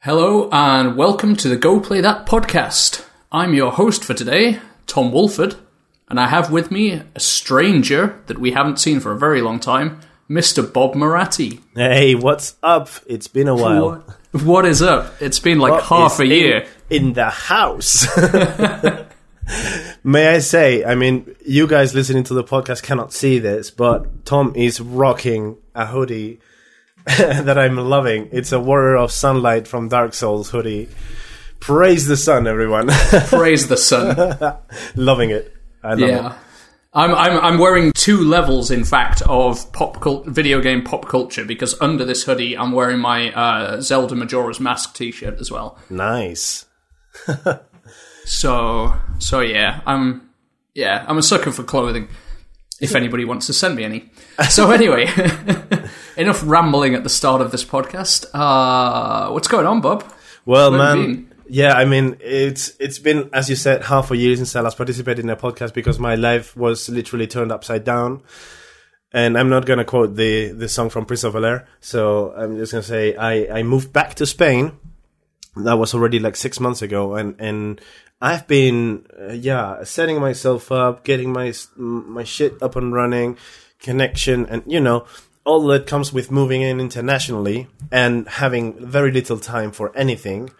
Hello and welcome to the Go Play That podcast. I'm your host for today, Tom Wolford, and I have with me a stranger that we haven't seen for a very long time, Mr. Bob Moratti. Hey, what's up? It's been a while. What, what is up? It's been like What half a in- year. in the house. May I say, I mean, you guys listening to the podcast cannot see this, but Tom is rocking a hoodie that I'm loving. It's a Warrior of Sunlight from Dark Souls hoodie. Praise the sun, everyone. Praise the sun. loving it. I love yeah. I'm, I'm, I'm wearing two levels, in fact, of pop cult- video game pop culture because under this hoodie, I'm wearing my uh, Zelda Majora's Mask t shirt as well. Nice. So so yeah, I'm yeah, I'm a sucker for clothing. If anybody wants to send me any. So anyway, enough rambling at the start of this podcast. Uh, what's going on, Bob? Well, Where man? Yeah, I mean, it's it's been as you said half a year since I last participated in a podcast because my life was literally turned upside down. And I'm not gonna quote the the song from Prince of Air, so I'm just gonna say I I moved back to Spain. That was already like six months ago, and and I've been uh, yeah setting myself up, getting my my shit up and running, connection, and you know all that comes with moving in internationally and having very little time for anything.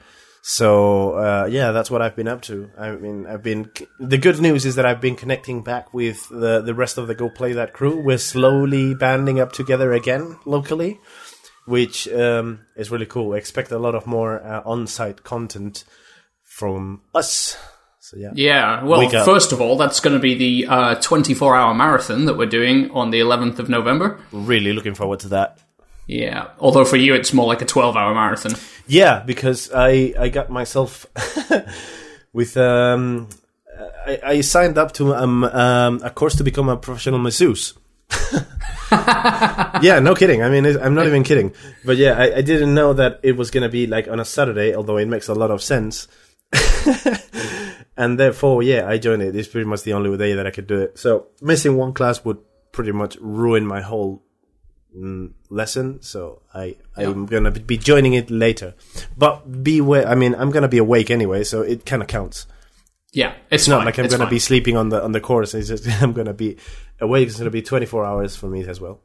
So uh, yeah, that's what I've been up to. I mean, I've been. The good news is that I've been connecting back with the the rest of the Go Play That crew. We're slowly banding up together again locally, which um, is really cool. Expect a lot of more uh, on-site content from us. So yeah, Yeah, well, up. first of all, that's going to be the uh, 24 hour marathon that we're doing on the 11th of November. really looking forward to that. Yeah, although for you it's more like a 12 hour marathon. Yeah, because I I got myself with um I, I signed up to um, um a course to become a professional masseuse. yeah, no kidding. I mean, I'm not even kidding. But yeah, I, I didn't know that it was gonna be like on a Saturday, although it makes a lot of sense. and therefore, yeah, I joined it. It's pretty much the only day that I could do it. So missing one class would pretty much ruin my whole lesson. So I I'm gonna be joining it later. But beware. I mean, I'm gonna be awake anyway, so it kind of counts. Yeah, it's It's not like I'm it's gonna fine. be sleeping on the on the course. It's just I'm gonna be awake. It's gonna be 24 hours for me as well.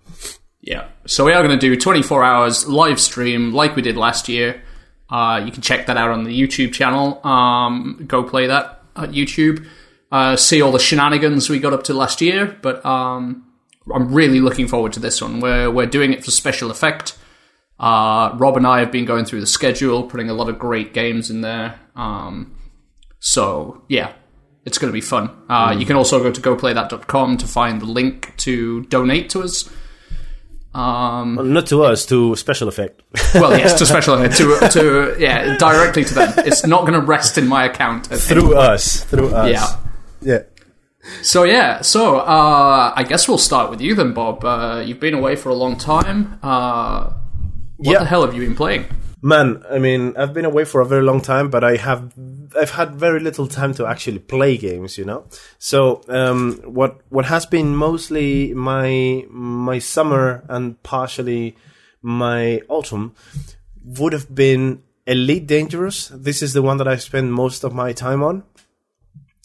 Yeah. So we are to do 24 hours live stream like we did last year. Uh, you can check that out on the YouTube channel. Um, go play that at YouTube. Uh, see all the shenanigans we got up to last year. But um, I'm really looking forward to this one. We're, we're doing it for special effect. Uh, Rob and I have been going through the schedule, putting a lot of great games in there. Um, so, yeah, it's going to be fun. Uh, You can also go to goplaythat.com to find the link to donate to us. Um, Not to us, to special effect. well, yes, to special to to yeah, directly to them. It's not going to rest in my account through us, through us. Yeah. yeah. So yeah, so uh, I guess we'll start with you then, Bob. Uh, you've been away for a long time. Uh, what Yeah. the hell have you been playing? Man, I mean, I've been away for a very long time, but I have I've had very little time to actually play games, you know. So, um, what what has been mostly my my summer and partially my autumn would have been Elite Dangerous. This is the one that I spend most of my time on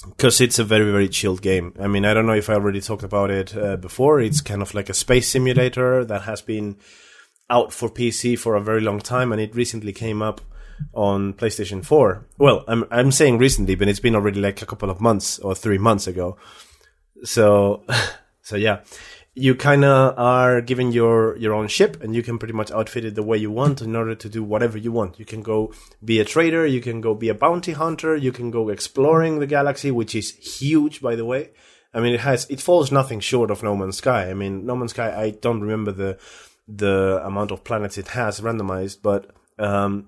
because it's a very very chilled game. I mean, I don't know if I already talked about it uh, before. It's kind of like a space simulator that has been out for PC for a very long time, and it recently came up on PlayStation 4. Well, I'm I'm saying recently, but it's been already like a couple of months or three months ago. So, so yeah, you kind of are given your your own ship, and you can pretty much outfit it the way you want in order to do whatever you want. You can go be a trader, you can go be a bounty hunter, you can go exploring the galaxy, which is huge, by the way. I mean, it has it falls nothing short of No Man's Sky. I mean, No Man's Sky. I don't remember the the amount of planets it has randomized, but um,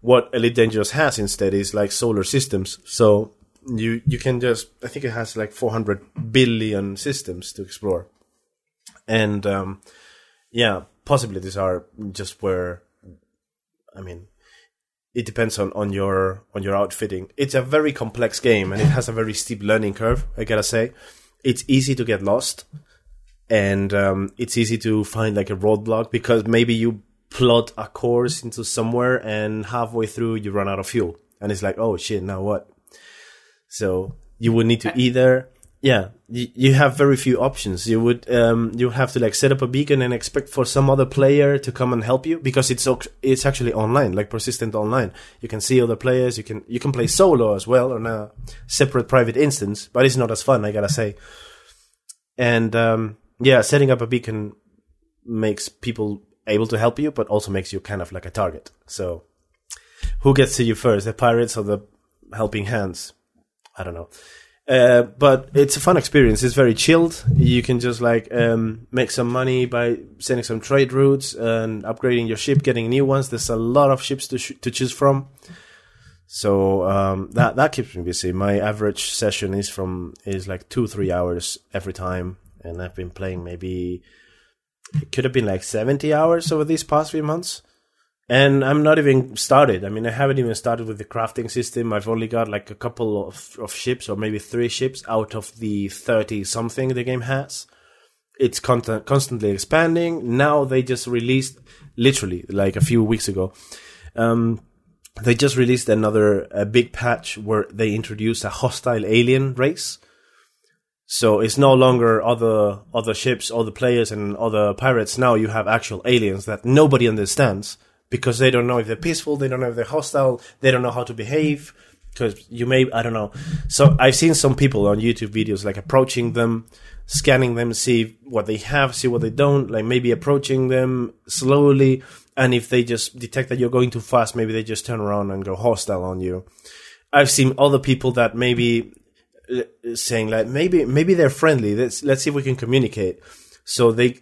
what Elite Dangerous has instead is like solar systems. So you you can just I think it has like 400 billion systems to explore, and um, yeah, possibilities are just where I mean, it depends on, on your on your outfitting. It's a very complex game and it has a very steep learning curve. I gotta say, it's easy to get lost, and um, it's easy to find like a roadblock because maybe you plot a course into somewhere and halfway through you run out of fuel and it's like oh shit now what so you would need to either yeah you, you have very few options you would um you have to like set up a beacon and expect for some other player to come and help you because it's it's actually online like persistent online you can see other players you can you can play solo as well on a separate private instance but it's not as fun i gotta say and um yeah setting up a beacon makes people able to help you, but also makes you kind of like a target. So, who gets to you first, the pirates or the helping hands? I don't know. Uh, but it's a fun experience. It's very chilled. You can just like um, make some money by sending some trade routes and upgrading your ship, getting new ones. There's a lot of ships to sh- to choose from. So um, that that keeps me busy. My average session is from is like two three hours every time, and I've been playing maybe it could have been like 70 hours over these past few months. And I'm not even started. I mean, I haven't even started with the crafting system. I've only got like a couple of, of ships or maybe three ships out of the 30 something the game has. It's con- constantly expanding. Now they just released, literally, like a few weeks ago, um, they just released another a big patch where they introduced a hostile alien race so it's no longer other other ships, other players, and other pirates. Now you have actual aliens that nobody understands because they don't know if they're peaceful, they don't know if they're hostile, they don't know how to behave. Because you may, I don't know. So I've seen some people on YouTube videos like approaching them, scanning them, see what they have, see what they don't, like maybe approaching them slowly. And if they just detect that you're going too fast, maybe they just turn around and go hostile on you. I've seen other people that maybe uh, saying like maybe maybe they're friendly. Let's let's see if we can communicate. So they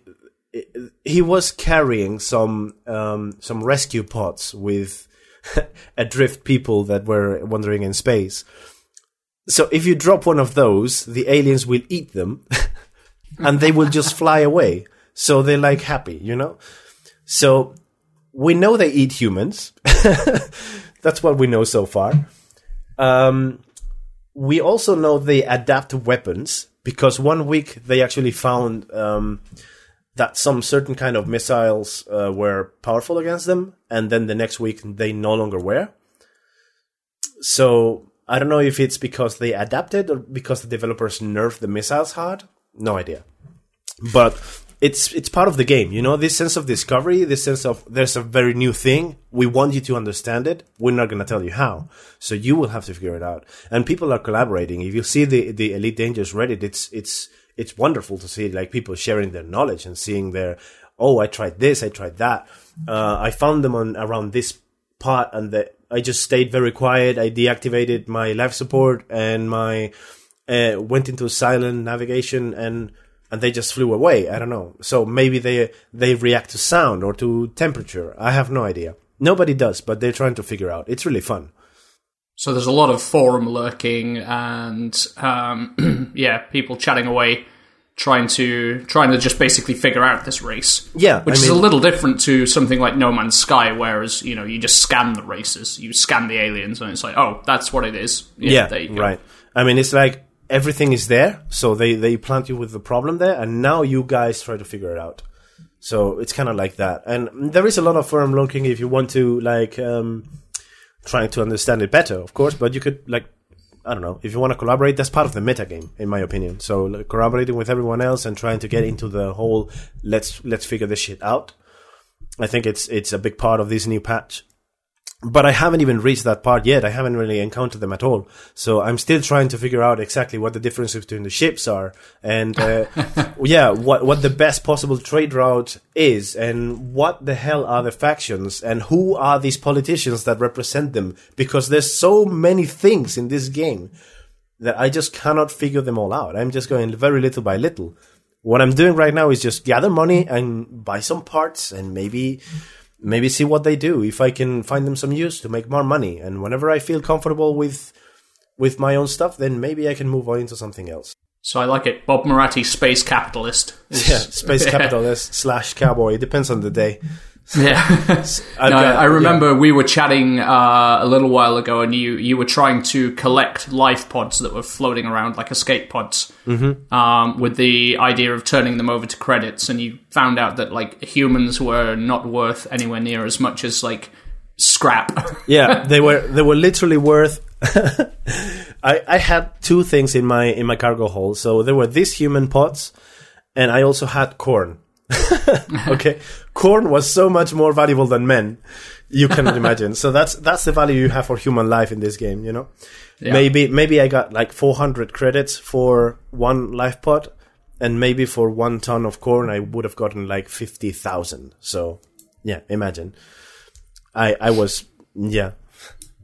he was carrying some um, some rescue pods with adrift people that were wandering in space. So if you drop one of those, the aliens will eat them, and they will just fly away. So they're like happy, you know. So we know they eat humans. That's what we know so far. Um, we also know they adapt weapons because one week they actually found um, that some certain kind of missiles uh, were powerful against them, and then the next week they no longer were. So I don't know if it's because they adapted or because the developers nerfed the missiles hard. No idea. But it's it's part of the game, you know. This sense of discovery, this sense of there's a very new thing. We want you to understand it. We're not going to tell you how, so you will have to figure it out. And people are collaborating. If you see the the Elite Dangerous Reddit, it's it's it's wonderful to see like people sharing their knowledge and seeing their oh I tried this, I tried that. Uh, I found them on around this part, and I just stayed very quiet. I deactivated my life support and my uh, went into silent navigation and and they just flew away. I don't know. So maybe they they react to sound or to temperature. I have no idea. Nobody does, but they're trying to figure out. It's really fun. So there's a lot of forum lurking and um, yeah, people chatting away, trying to trying to just basically figure out this race. Yeah, which I is mean, a little different to something like No Man's Sky, whereas you know you just scan the races, you scan the aliens, and it's like, oh, that's what it is. Yeah, yeah right. I mean, it's like everything is there. So they, they plant you with the problem there, and now you guys try to figure it out. So it's kind of like that. And there is a lot of forum lurking if you want to, like, um, trying to understand it better, of course, but you could, like, I don't know, if you want to collaborate, that's part of the meta game, in my opinion. So like, collaborating with everyone else and trying to get into the whole let's let's figure this shit out. I think it's it's a big part of this new patch but I haven't even reached that part yet. I haven't really encountered them at all. So I'm still trying to figure out exactly what the differences between the ships are, and uh, yeah, what what the best possible trade route is, and what the hell are the factions, and who are these politicians that represent them? Because there's so many things in this game that I just cannot figure them all out. I'm just going very little by little. What I'm doing right now is just gather money and buy some parts, and maybe maybe see what they do if I can find them some use to make more money. And whenever I feel comfortable with with my own stuff, then maybe I can move on into something else. So I like it. Bob Moratti, space capitalist. yeah, space capitalist slash cowboy. It depends on the day. Yeah, no, got- I remember we were chatting uh, a little while ago, and you you were trying to collect life pods that were floating around like escape pods, mm-hmm. um, with the idea of turning them over to credits, and you found out that like humans were not worth anywhere near as much as like scrap. yeah, they were they were literally worth. I I had two things in my in my cargo hold. So there were these human pods, and I also had corn. okay, corn was so much more valuable than men. You cannot imagine. So that's that's the value you have for human life in this game. You know, Yeah. maybe maybe I got like 400 credits for one life pod, and maybe for one ton of corn I would have gotten like 50,000. So yeah, imagine. I I was yeah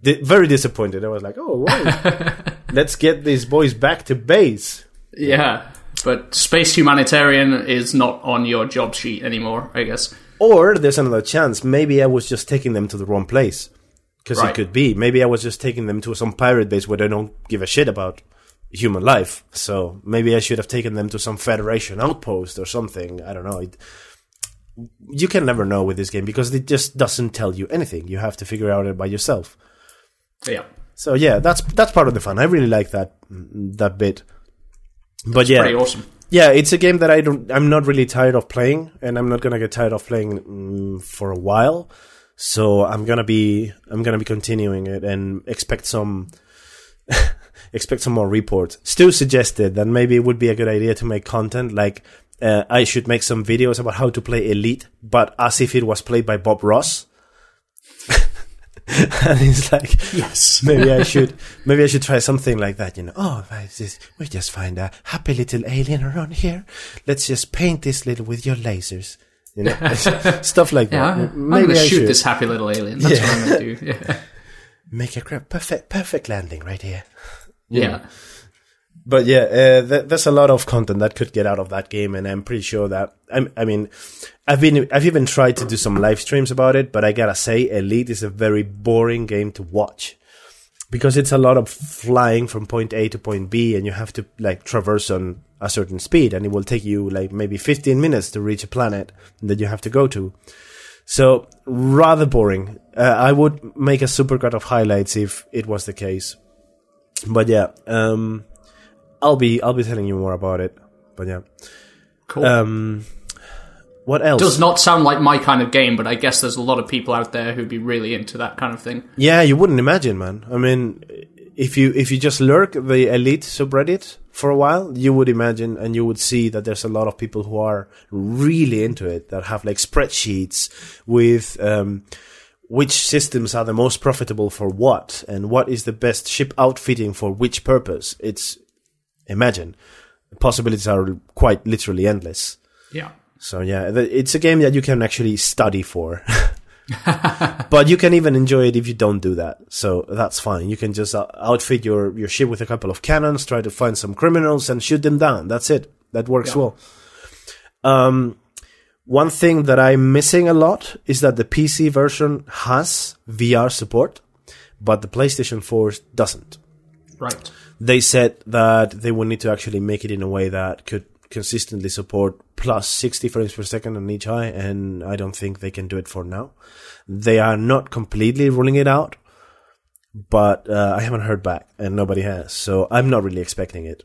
di- very disappointed. I was like, oh, wow. let's get these boys back to base. yeah, but space humanitarian is not on your job sheet anymore, I guess. Or there's another chance. Maybe I was just taking them to the wrong place. Because Right. it could be. Maybe I was just taking them to some pirate base where they don't give a shit about human life. So maybe I should have taken them to some Federation outpost or something. I don't know. It, you can never know with this game because it just doesn't tell you anything. You have to figure out it by yourself. Yeah, So yeah, that's that's part of the fun. I really like that that bit. But yeah, pretty awesome. Yeah, it's a game that I don't. I'm not really tired of playing, and I'm not gonna get tired of playing mm, for a while. So I'm gonna be I'm gonna be continuing it and expect some expect some more reports. Stu suggested that maybe it would be a good idea to make content like uh, I should make some videos about how to play Elite, but as if it was played by Bob Ross. and he's like, Yes. maybe I should maybe I should try something like that, you know. Oh, just, we just find a happy little alien around here. Let's just paint this little with your lasers. You know, stuff like Yeah, that. I'm maybe going to I shoot should this happy little alien. That's what I'm to do. Yeah. make a perfect perfect landing right here. yeah. But yeah, uh, th- there's a lot of content that could get out of that game, and I'm pretty sure that I'm, I mean, I've been I've even tried to do some live streams about it, but I gotta say, Elite is a very boring game to watch because it's a lot of flying from point A to point B, and you have to like traverse on a certain speed, and it will take you like maybe 15 minutes to reach a planet that you have to go to. So rather boring. Uh, I would make a supercut of highlights if it was the case. But yeah, um, I'll be I'll be telling you more about it. But yeah, Cool. um, what else? Does not sound like my kind of game, but I guess there's a lot of people out there who'd be really into that kind of thing. Yeah, you wouldn't imagine, man. I mean, if you if you just lurk the elite subreddit for a while, you would imagine and you would see that there's a lot of people who are really into it that have like spreadsheets with um, which systems are the most profitable for what and what is the best ship outfitting for which purpose. It's imagine the possibilities are quite literally endless. Yeah. So yeah, it's a game that you can actually study for. but you can even enjoy it if you don't do that. So that's fine. You can just uh, outfit your, your ship with a couple of cannons, try to find some criminals and shoot them down. That's it. That works Yeah. well. Um, one thing that I'm missing a lot is that the PC version has VR support, but the PlayStation 4 doesn't Right. They said that they would need to actually make it in a way that could consistently support plus 60 frames per second on each eye, and I don't think they can do it for now. They are not completely ruling it out, but uh, I haven't heard back, and nobody has, so I'm not really expecting it.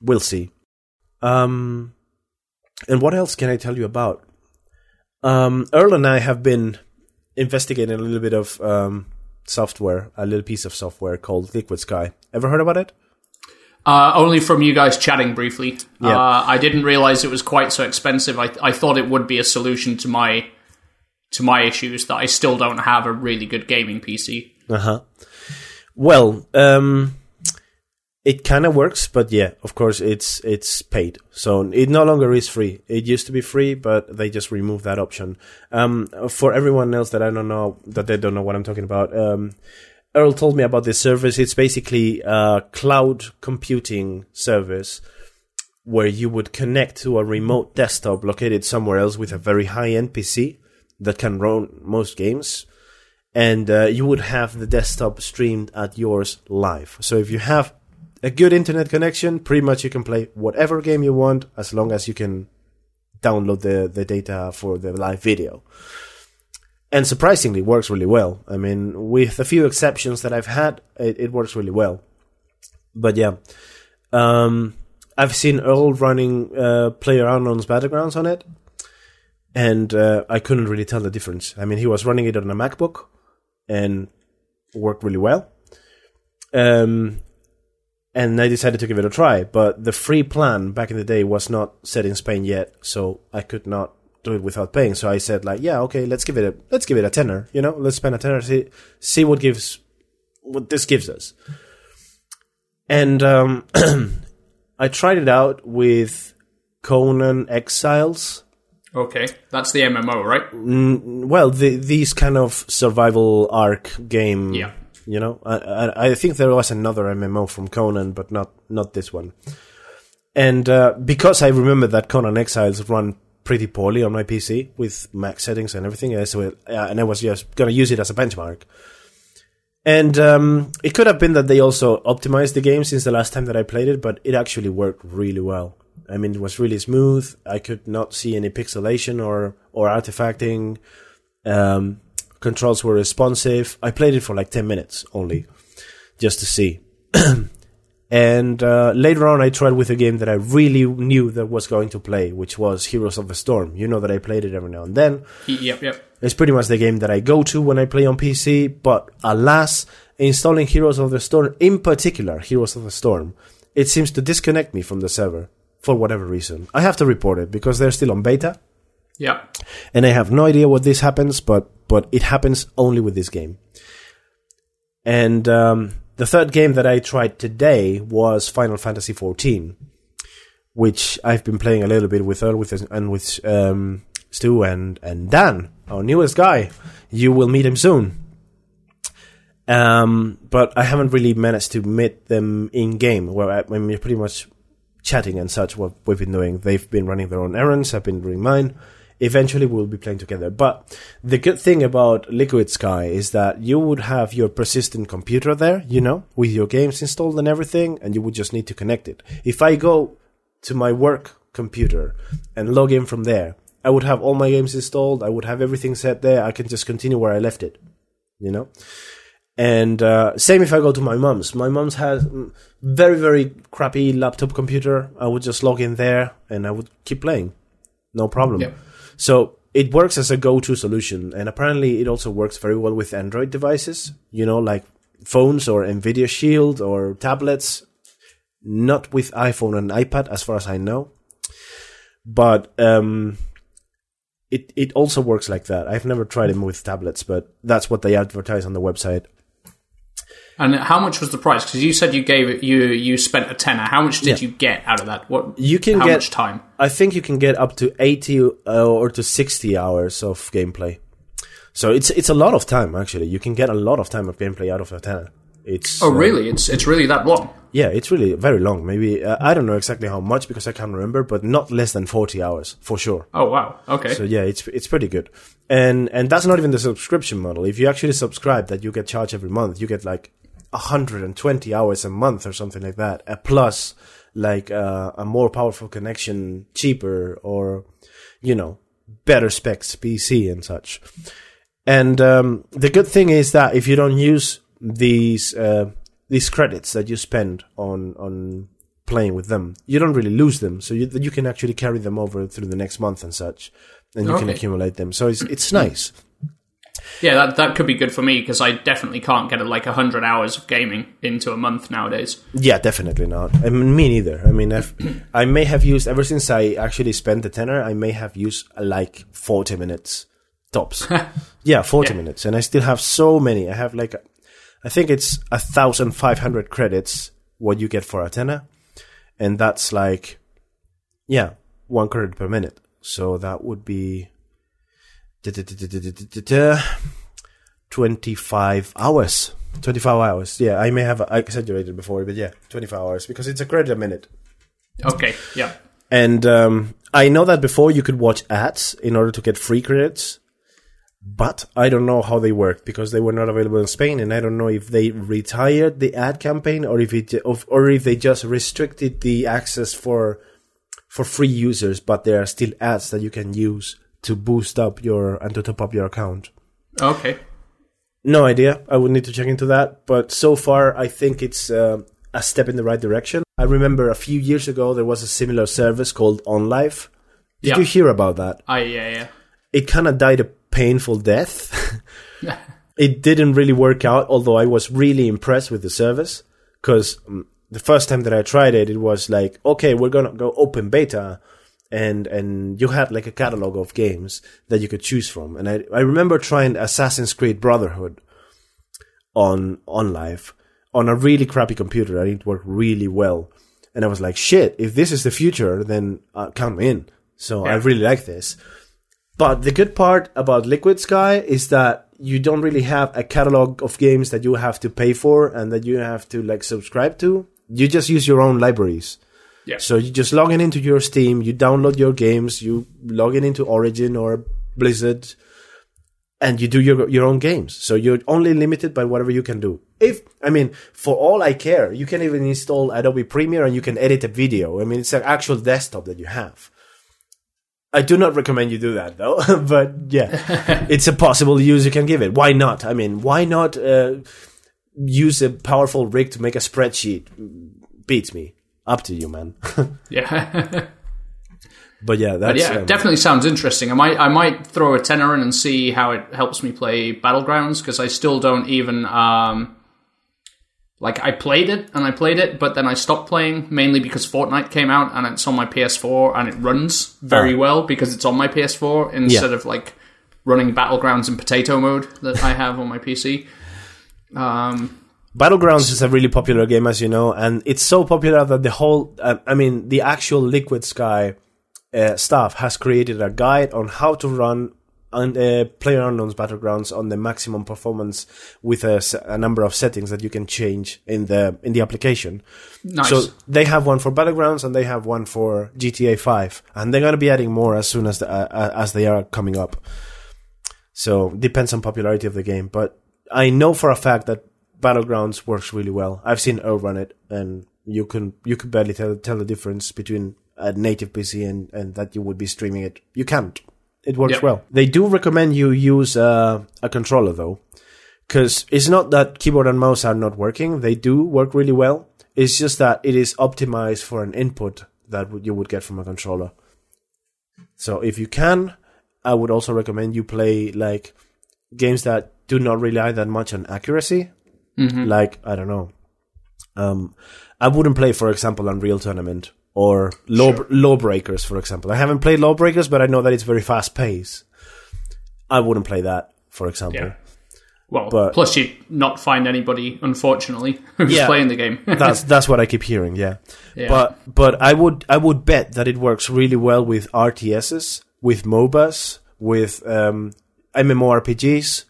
We'll see. Um, and what else can I tell you about? Um, Earl and I have been investigating a little bit of um, software, a little piece of software called Liquid Sky. Ever heard about it? Uh, only from you guys chatting briefly. Yeah. Uh, I didn't realize it was quite so expensive. I, I thought it would be a solution to my to my issues that I still don't have a really good gaming PC. Uh huh. Well, um, it kind of works, but yeah, of course, it's it's paid, so it no longer is free. It used to be free, but they just removed that option. Um, for everyone else that I don't know that they don't know what I'm talking about, um, Earl told me about this service. It's basically a cloud computing service where you would connect to a remote desktop located somewhere else with a very high end PC that can run most games and uh, you would have the desktop streamed at yours live. So if you have a good internet connection, pretty much you can play whatever game you want as long as you can download the, the data for the live video. and surprisingly works really well. I mean, with a few exceptions that I've had, it, it works really well. But yeah, um, I've seen Earl running uh, Player Unknown's Battlegrounds on it, and uh, I couldn't really tell the difference. I mean, he was running it on a MacBook, and worked really well. Um, and I decided to give it a try. But the free plan back in the day was not set in Spain yet, so I could not do it without paying. So I said like, yeah, okay, let's give it a let's give it a tenner. You know, let's spend a tenner see see what gives what this gives us. And um, I tried it out with Conan Exiles. Okay, that's the MMO, right? Mm, well, the, these kind of survival arc game. Yeah. You know, I, I, I think there was another MMO from Conan, but not not this one. And uh, because I remember that Conan Exiles run pretty poorly on my PC with max settings and everything, it, uh, and I was just gonna use it as a benchmark. And um, it could have been that they also optimized the game since the last time that I played it, but it actually worked really well. I mean, it was really smooth. I could not see any pixelation or or artifacting. Um, controls were responsive. I played it for like ten minutes only, just to see. and uh, later on, I tried with a game that I really knew that was going to play, which was Heroes of the Storm. You know that I played it every now and then. Yep, yep. It's pretty much the game that I go to when I play on PC, but alas, installing Heroes of the Storm, in particular Heroes of the Storm, it seems to disconnect me from the server for whatever reason. I have to report it because they're still on beta, Yep. and I have no idea what this happens, but but it happens only with this game. And um, the third game that I tried today was Final Fantasy XIV, which I've been playing a little bit with Earl with and with um, Stu and and Dan, our newest guy. You will meet him soon. Um, but I haven't really managed to meet them in game. Where I, I mean, we're pretty much chatting and such. What we've been doing, they've been running their own errands. I've been doing mine. Eventually, we'll be playing together. But the good thing about Liquid Sky is that you would have your persistent computer there, you know, with your games installed and everything, and you would just need to connect it. If I go to my work computer and log in from there, I would have all my games installed. I would have everything set there. I can just continue where I left it, you know. And uh, same if I go to my mom's. My mom's has very very crappy laptop computer. I would just log in there and I would keep playing, no problem. So it works as a go-to solution, and apparently it also works very well with Android devices. You know, like phones or Nvidia Shield or tablets. Not with iPhone and iPad, as far as I know. But um, it it also works like that. I've never tried it with tablets, but that's what they advertise on the website. And how much was the price? Because you said you gave it, you you spent a tenner. How much did Yeah. you get out of that? What You can how get- much time? I think you can get up to 80 uh, or to 60 hours of gameplay. So it's it's a lot of time actually. You can get a lot of time of gameplay out of a tenner. It's Oh, uh, really? It's it's really that long? yeah, it's really very long. Maybe uh, I don't know exactly how much because I can't remember, but not less than 40 hours for sure. Oh, wow. Okay. So yeah, it's it's pretty good. And and that's not even the subscription model. If you actually subscribe that you get charged every month, you get like 120 hours a month or something like that. A plus like uh, a more powerful connection, cheaper or you know, better specs PC and such. And um, the good thing is that if you don't use these uh, these credits that you spend on on playing with them, you don't really lose them. So you you can actually carry them over through the next month and such, and you can accumulate them. So it's it's nice. Yeah, that that could be good for me because I definitely can't get like hundred hours of gaming into a month nowadays. Yeah, definitely not. I mean, me neither. I mean, I've, I may have used ever since I actually spent the tenner. I may have used like forty minutes tops. yeah, forty Yeah. minutes, and I still have so many. I have like, I think it's a thousand five hundred credits what you get for a tenner, and that's like, yeah, one credit per minute. So that would be. 25 hours 25 hours yeah i may have exaggerated before but yeah 25 hours because it's a credit a minute Okay. Yeah. and um, i know that before you could watch ads in order to get free credits but i don't know how they work because they were not available in spain and i don't know if they retired the ad campaign or if it or if they just restricted the access for for free users but there are still ads that you can use to boost up your and to top up your account Okay. No idea. I would need to check into that. But so far, I think it's uh, a step in the right direction. I remember a few years ago there was a similar service called OnLive. Did Yeah. you hear about that? I yeah yeah. It kind of died a painful death. it didn't really work out, although I was really impressed with the service. Because the first time that I tried it, it was like, okay, we're gonna go open beta, and and you had like a catalog of games that you could choose from. And I I remember trying Assassin's Creed Brotherhood on OnLive on a really crappy computer, and it worked really well. And I was like, shit, if this is the future, then uh, count me in. So I really like this. But the good part about Liquid Sky is that you don't really have a catalog of games that you have to pay for and that you have to like subscribe to. You just use your own libraries. Yeah. So you just log in into your Steam, you download your games, you log in into Origin or Blizzard, and you do your your own games. So you're only limited by whatever you can do. If I mean, for all I care, you can even install Adobe Premiere and you can edit a video. I mean, it's an actual desktop that you have. I do not recommend you do that though, but yeah, it's a possible use you can give it. Why not? I mean, why not uh, use a powerful rig to make a spreadsheet? Beats me. Up to you, man. Yeah. but yeah, But that's yeah, um, definitely sounds interesting. I might I might throw a tenner in and see how it helps me play Battlegrounds because I still don't even um like I played it and I played it, but then I stopped playing mainly because Fortnite came out and it's on my PS4 and it runs very Oh. well because it's on my PS4 instead of like running Battlegrounds in potato mode that I have on my PC. Um, Battlegrounds is a really popular game, as you know, and it's so popular that the whole, uh, I mean, the actual Liquid Sky uh, staff has created a guide on how to run un- uh, Player Unknown's Battlegrounds on the maximum performance with a, s- a number of settings that you can change in the in the application. nice. So they have one for Battlegrounds and they have one for GTA 5, and they're going to be adding more as soon as the, uh, uh, as they are coming up. So depends on popularity of the game, but I know for a fact that Battlegrounds works really well. I've seen Earl run it, and you can you could barely tell tell the difference between a native PC and and that you would be streaming it. You can't. It works Yep. well. They do recommend you use uh, a controller though, because it's not that keyboard and mouse are not working. They do work really well. It's just that it is optimized for an input that you would get from a controller. So if you can, I would also recommend you play like games that do not rely that much on accuracy. Like I don't know, um, I wouldn't play, for example, Unreal Tournament or Law Sure. Lawbreakers, for example. I haven't played Lawbreakers, but I know that it's very fast paced. I wouldn't play that, for example. yeah. Well, but- plus you'd not find anybody, unfortunately, who's Yeah. playing the game. that's that's what I keep hearing. Yeah. Yeah. but but I would I would bet that it works really well with RTSs, with MOBAs, with um, MMORPGs.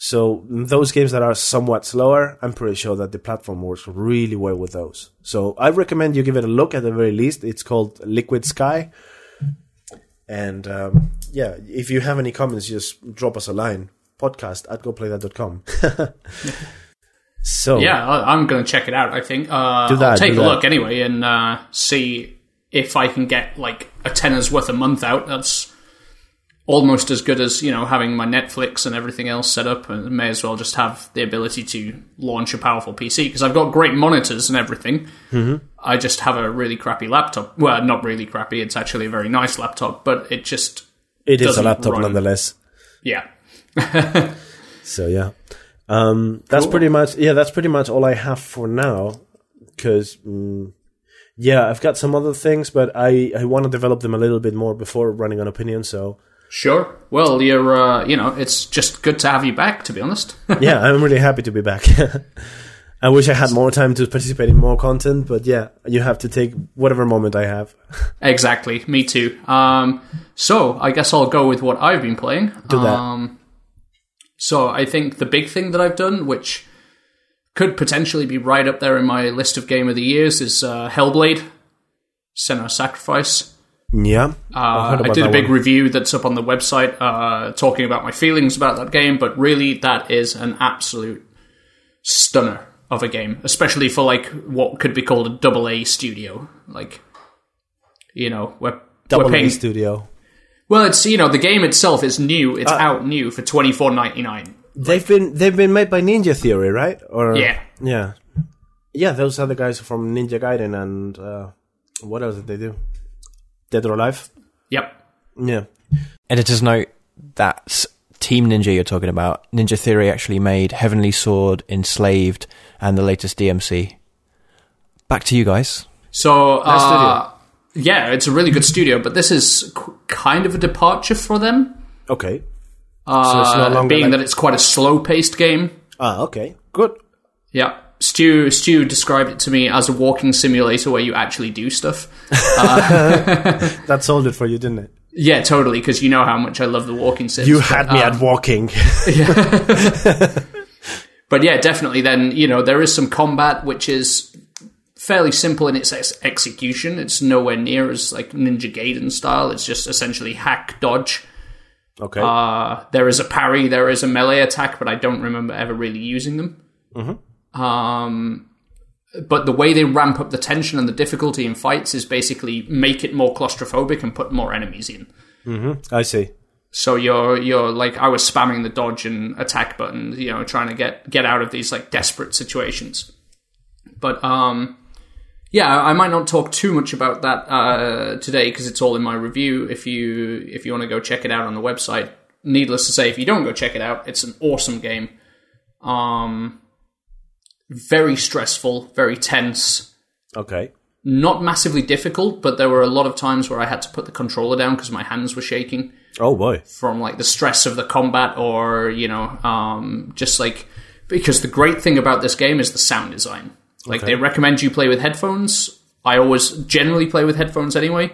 So those games that are somewhat slower, I'm pretty sure that the platform works really well with those. So I recommend you give it a look at the very least. It's called Liquid Sky. And um, yeah, if you have any comments, just drop us a line. Podcast at goplaythat.com. so Yeah, I'm going to check it out. I think uh, Do that, I'll take do a that. look anyway and uh, see if I can get like a tenner's worth a month out. That's almost as good as you know having my Netflix and everything else set up, and may as well just have the ability to launch a powerful PC because I've got great monitors and everything. Mm-hmm. I just have a really crappy laptop. Well, not really crappy. It's actually a very nice laptop, but it just it is a laptop run. nonetheless. yeah. So yeah, um, that's Cool. pretty much yeah. That's pretty much all I have for now. Because mm, yeah, I've got some other things, but I I want to develop them a little bit more before running an opinion. So Sure. Well, you're, uh, you know, it's just good to have you back, to be honest. yeah, I'm really happy to be back. I wish I had more time to participate in more content, but yeah, you have to take whatever moment I have. exactly. Me too. Um, so I guess I'll go with what I've been playing. Do that. Um, so I think the big thing that I've done, which could potentially be right up there in my list of game of the years, is uh, Hellblade: Senua Sacrifice. Yeah, Uh, I did a big one. review that's up on the website uh, talking about my feelings about that game, but really that is an absolute stunner of a game, especially for like what could be called a double A studio. Like, you know, we're Double we're A Studio. Well, it's you know the game itself is new. It's out new for twenty four ninety nine. They've been they've been made by Ninja Theory, right? Or Yeah. yeah, yeah. Those are the guys from Ninja Gaiden and uh, what else did they do? Dead or Alive? Yep. Yeah. Editor's note that's Team Ninja you're talking about. Ninja Theory actually made Heavenly Sword, Enslaved, and the latest DMC. Back to you guys. So uh, yeah, it's a really good studio, but this is qu- kind of a departure for them. Okay. Uh, it's no longer being like- that it's quite a slow paced game. Ah, okay. Good. Yeah. Stu Stu described it to me as a walking simulator where you actually do stuff. That sold it for you, didn't it? Yeah, totally, because you know how much I love the walking sims. You but, had me um, at walking. But yeah, definitely. Then you know there is some combat which is fairly simple in its ex- execution. It's nowhere near as like Ninja Gaiden style. It's just essentially hack dodge. okay. Uh, there is a parry, there is a melee attack, but I don't remember ever really using them. Um, but the way they ramp up the tension and the difficulty in fights is basically make it more claustrophobic and put more enemies in. I see. So you're you're like I was spamming the dodge and attack buttons, you know, trying to get get out of these like desperate situations. But um, yeah, I might not talk too much about that uh, today because it's all in my review. If you if you want to go check it out on the website, needless to say, if you don't go check it out, it's an awesome game. Um, very stressful, very tense Okay. not massively difficult, but there were a lot of times where I had to put the controller down because my hands were shaking Oh boy. from like the stress of the combat or, you know, um, just like because the great thing about this game is the sound design. Like Okay. they recommend you play with headphones. I always generally play with headphones anyway,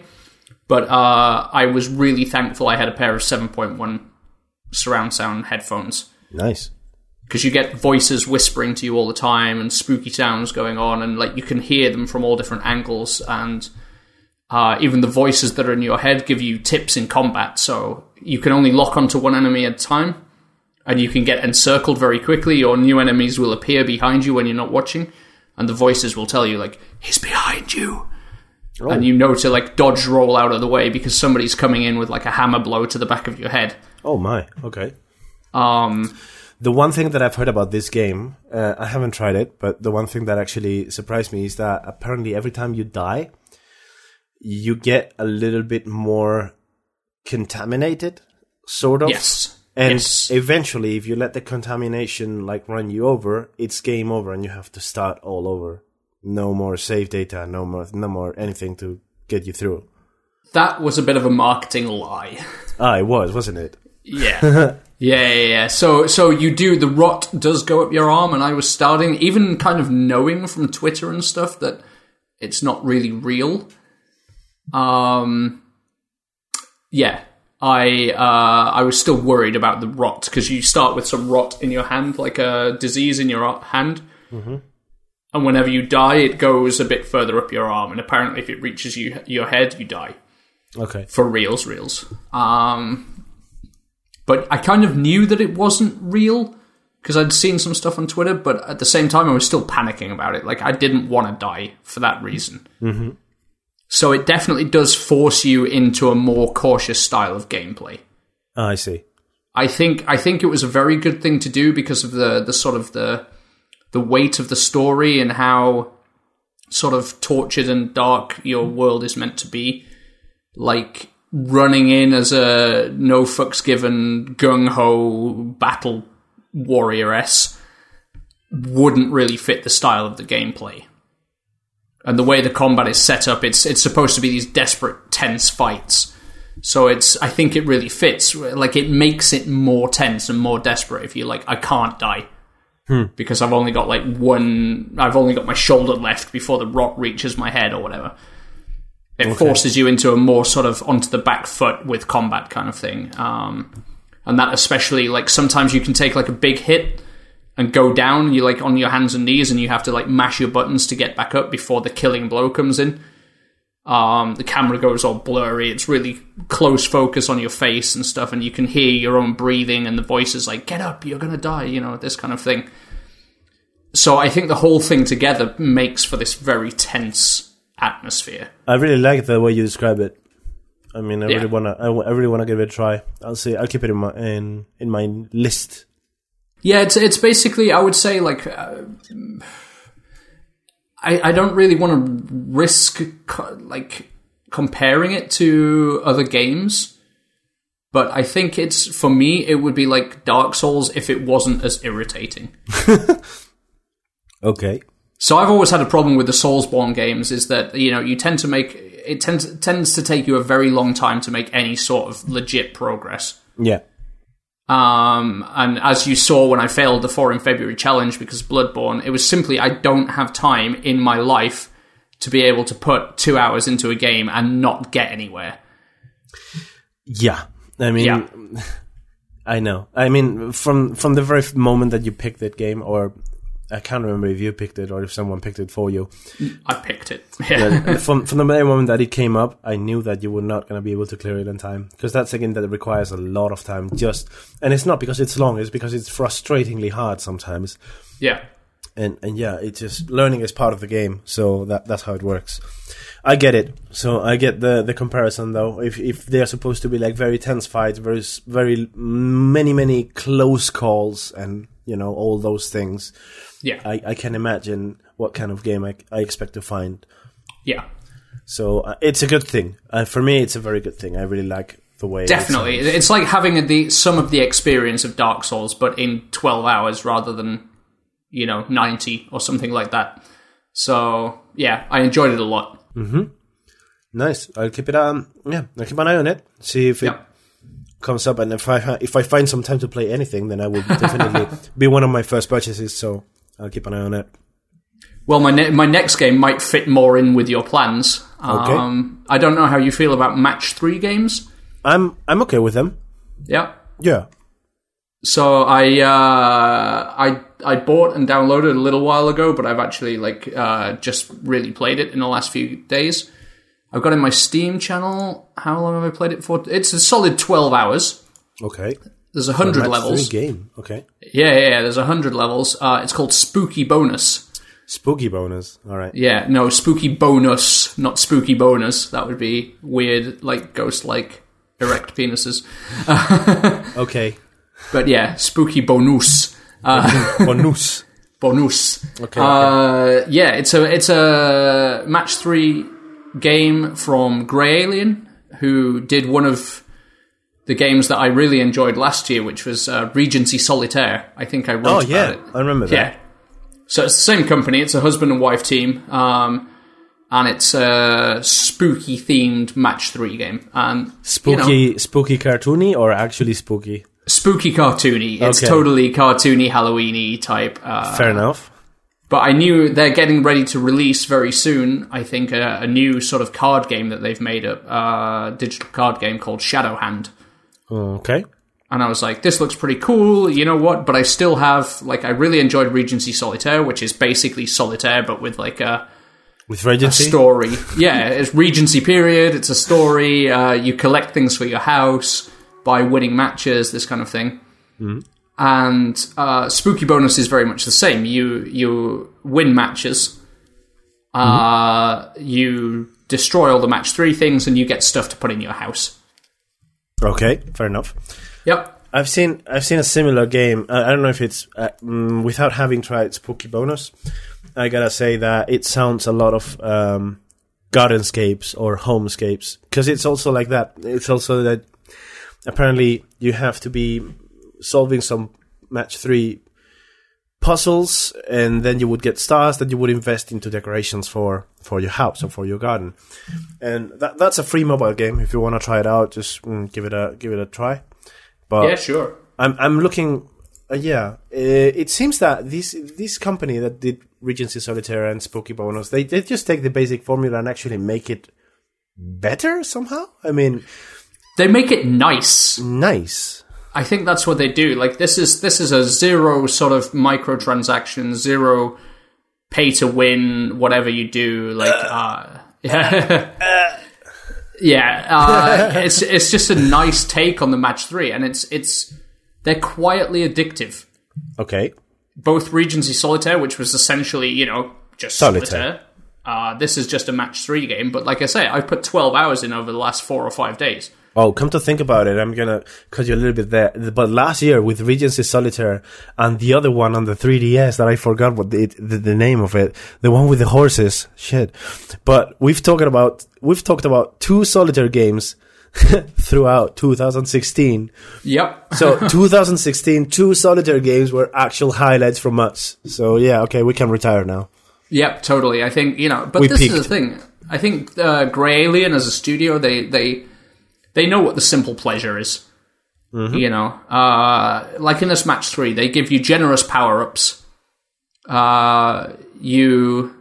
but uh, I was really thankful I had a pair of 7.1 surround sound headphones Nice. Because you get voices whispering to you all the time and spooky sounds going on and like you can hear them from all different angles and uh, even the voices that are in your head give you tips in combat so you can only lock onto one enemy at a time and you can get encircled very quickly or new enemies will appear behind you when you're not watching and the voices will tell you like he's behind you and you know to like dodge roll out of the way because somebody's coming in with like a hammer blow to the back of your head Oh my. Okay. um The one thing that I've heard about this game, uh, I haven't tried it, but the one thing that actually surprised me is that apparently every time you die, you get a little bit more contaminated, sort of. yes And yes. eventually, if you let the contamination like run you over, it's game over, and you have to start all over. No more save data, no more, no more anything to get you through. that was a bit of a marketing lie. Ah, it was, wasn't it? Yeah. yeah, yeah, yeah. So, so you do the rot does go up your arm, and I was starting, even kind of knowing from Twitter and stuff that it's not really real. Um, yeah, I uh, I was still worried about the rot because you start with some rot in your hand, like a disease in your hand, and whenever you die, it goes a bit further up your arm, and apparently, if it reaches you your head, you die Okay. for reals, reals. Um, but I kind of knew that it wasn't real because I'd seen some stuff on Twitter, but at the same time, I was still panicking about it. Like, I didn't want to die for that reason. Mm-hmm. So it definitely does force you into a more cautious style of gameplay. Ah, I see. I think I think it was a very good thing to do because of the the sort of the the weight of the story and how sort of tortured and dark your world is meant to be. Like running in as a no fucks given gung ho battle warrioress wouldn't really fit the style of the gameplay. And the way the combat is set up, it's it's supposed to be these desperate, tense fights. So it's I think it really fits. Like it makes it more tense and more desperate if you're like, I can't die. Hmm. Because I've only got like one I've only got my shoulder left before the rock reaches my head or whatever. It forces you into a more sort of onto the back foot with combat kind of thing. Um, and that especially like sometimes you can take like a big hit and go down, You're like on your hands and knees and you have to like mash your buttons to get back up before the killing blow comes in. Um, the camera goes all blurry. It's really close focus on your face and stuff, and you can hear your own breathing and the voices like, get up, you're gonna die, you know, this kind of thing. So I think the whole thing together makes for this very tense atmosphere. I really like the way you describe it. I mean, I Yeah. really wanna, I, really wanna give it a try. I'll see. I'll keep it in my in in my list. Yeah, it's it's basically I would say like uh, I I don't really want to risk co- like comparing it to other games, but I think it's for me it would be like Dark Souls if it wasn't as irritating. Okay. So I've always had a problem with the Soulsborne games is that you know you tend to make it tends tends to take you a very long time to make any sort of legit progress. Yeah. Um, and as you saw when I failed the 4 in February challenge because Bloodborne, it was simply I don't have time in my life to be able to put two hours into a game and not get anywhere. Yeah. I mean, Yeah. I know. I mean, from from the very moment that you picked that game, or I can't remember if you picked it or if someone picked it for you. I picked it. Yeah. From from the very moment that it came up, I knew that you were not going to be able to clear it in time because that's a game that requires a lot of time. Just and it's not because it's long; it's because it's frustratingly hard sometimes. yeah. And and yeah, it's just learning is part of the game, so that that's how it works. I get it. So I get the the comparison though. If if they're supposed to be like very tense fights, very very many many close calls, and you know all those things, Yeah. I I can imagine what kind of game I I expect to find. Yeah. So uh, it's a good thing. Uh, for me, it's a very good thing. I really like the way. Definitely. sounds. It's like having the some of the experience of Dark Souls, but in 12 hours rather than, you know, 90 or something like that. So, yeah, I enjoyed it a lot. Hmm. Nice. I'll keep it. Um, yeah, I'll keep an eye on it. See if it Yeah. comes up, and if I if I find some time to play anything, then I will definitely be one of my first purchases. So I'll keep an eye on it. Well, my ne- my next game might fit more in with your plans. Um, I don't know how you feel about match three games. I'm I'm okay with them. Yeah. Yeah. So I uh, I I bought and downloaded a little while ago, but I've actually like uh, just really played it in the last few days. I've got in my Steam channel. How long have I played it for? It's a solid twelve hours. Okay. There's a hundred levels. game. Okay. Yeah, yeah, yeah. There's a hundred levels. Uh, it's called Spooky Bonus. Spooky bonus. All right. Yeah, no, Spooky Bonus, not Spooky Bonus. That would be weird, like ghost-like erect penises. Okay. But yeah, Spooky Bonus. Uh, bonus. Bonus. Okay. Uh, yeah, it's a it's a match three game from Grey Alien, who did one of the games that I really enjoyed last year, which was uh, Regency Solitaire. I think I wrote Oh about yeah, it. I remember that. Yeah. So it's the same company. It's a husband and wife team, um, and it's a spooky themed match three game. And Spooky, you know, spooky cartoony or actually spooky? spooky cartoony. It's Okay. totally cartoony, Halloweeny type. Uh, Fair enough. But I knew they're getting ready to release very soon. I think a, a new sort of card game that they've made a uh, digital card game called Shadow Hand. Okay. And I was like, this looks pretty cool. You know what? But I still have like I really enjoyed Regency Solitaire, which is basically solitaire but with like a With Regency. story. yeah, it's Regency period. It's a story. Uh, you collect things for your house by winning matches, this kind of thing. And uh, Spooky Bonus is very much the same. You you win matches. Uh, You destroy all the match three things, and you get stuff to put in your house. Okay. Fair enough. Yep. I've seen I've seen a similar game. I, I don't know if it's uh, mm, without having tried Spooky Bonus. I gotta say that it sounds a lot of um, gardenscapes or homescapes because it's also like that. It's also that apparently you have to be solving some match three puzzles, and then you would get stars that you would invest into decorations for for your house or for your garden. And that that's a free mobile game. If you want to try it out, just mm, give it a give it a try. But Yeah, sure. I'm I'm looking. Uh, yeah, uh, it seems that this this company that did Regency Solitaire and Spooky Bonus, they they just take the basic formula and actually make it better somehow. I mean, They make it nice. nice. I think that's what they do. Like this is this is a zero sort of microtransaction, zero pay to win, whatever you do. Like, uh, yeah, yeah. uh, it's it's just a nice take on the match three, and it's it's they're quietly addictive. Okay, Both Regency Solitaire, which was essentially you know just Solitaire. solitaire, Uh, this is just a match three game, but like I say, I've put 12 hours in over the last four or five days. Oh, come to think about it, I'm gonna cut you a little bit there. But last year with Regency Solitaire and the other one on the 3DS that I forgot what the, the, the name of it, the one with the horses, shit. But we've talked about we've talked about two solitaire games throughout 2016. Yep. So 2016, two solitaire games were actual highlights from us. So yeah, okay, we can retire now. Yep, totally. I think you know, but We this is peaked. the thing. I think uh, Grey Alien as a studio, they they they know what the simple pleasure is. You know, uh, like in this match three, they give you generous power ups. Uh, you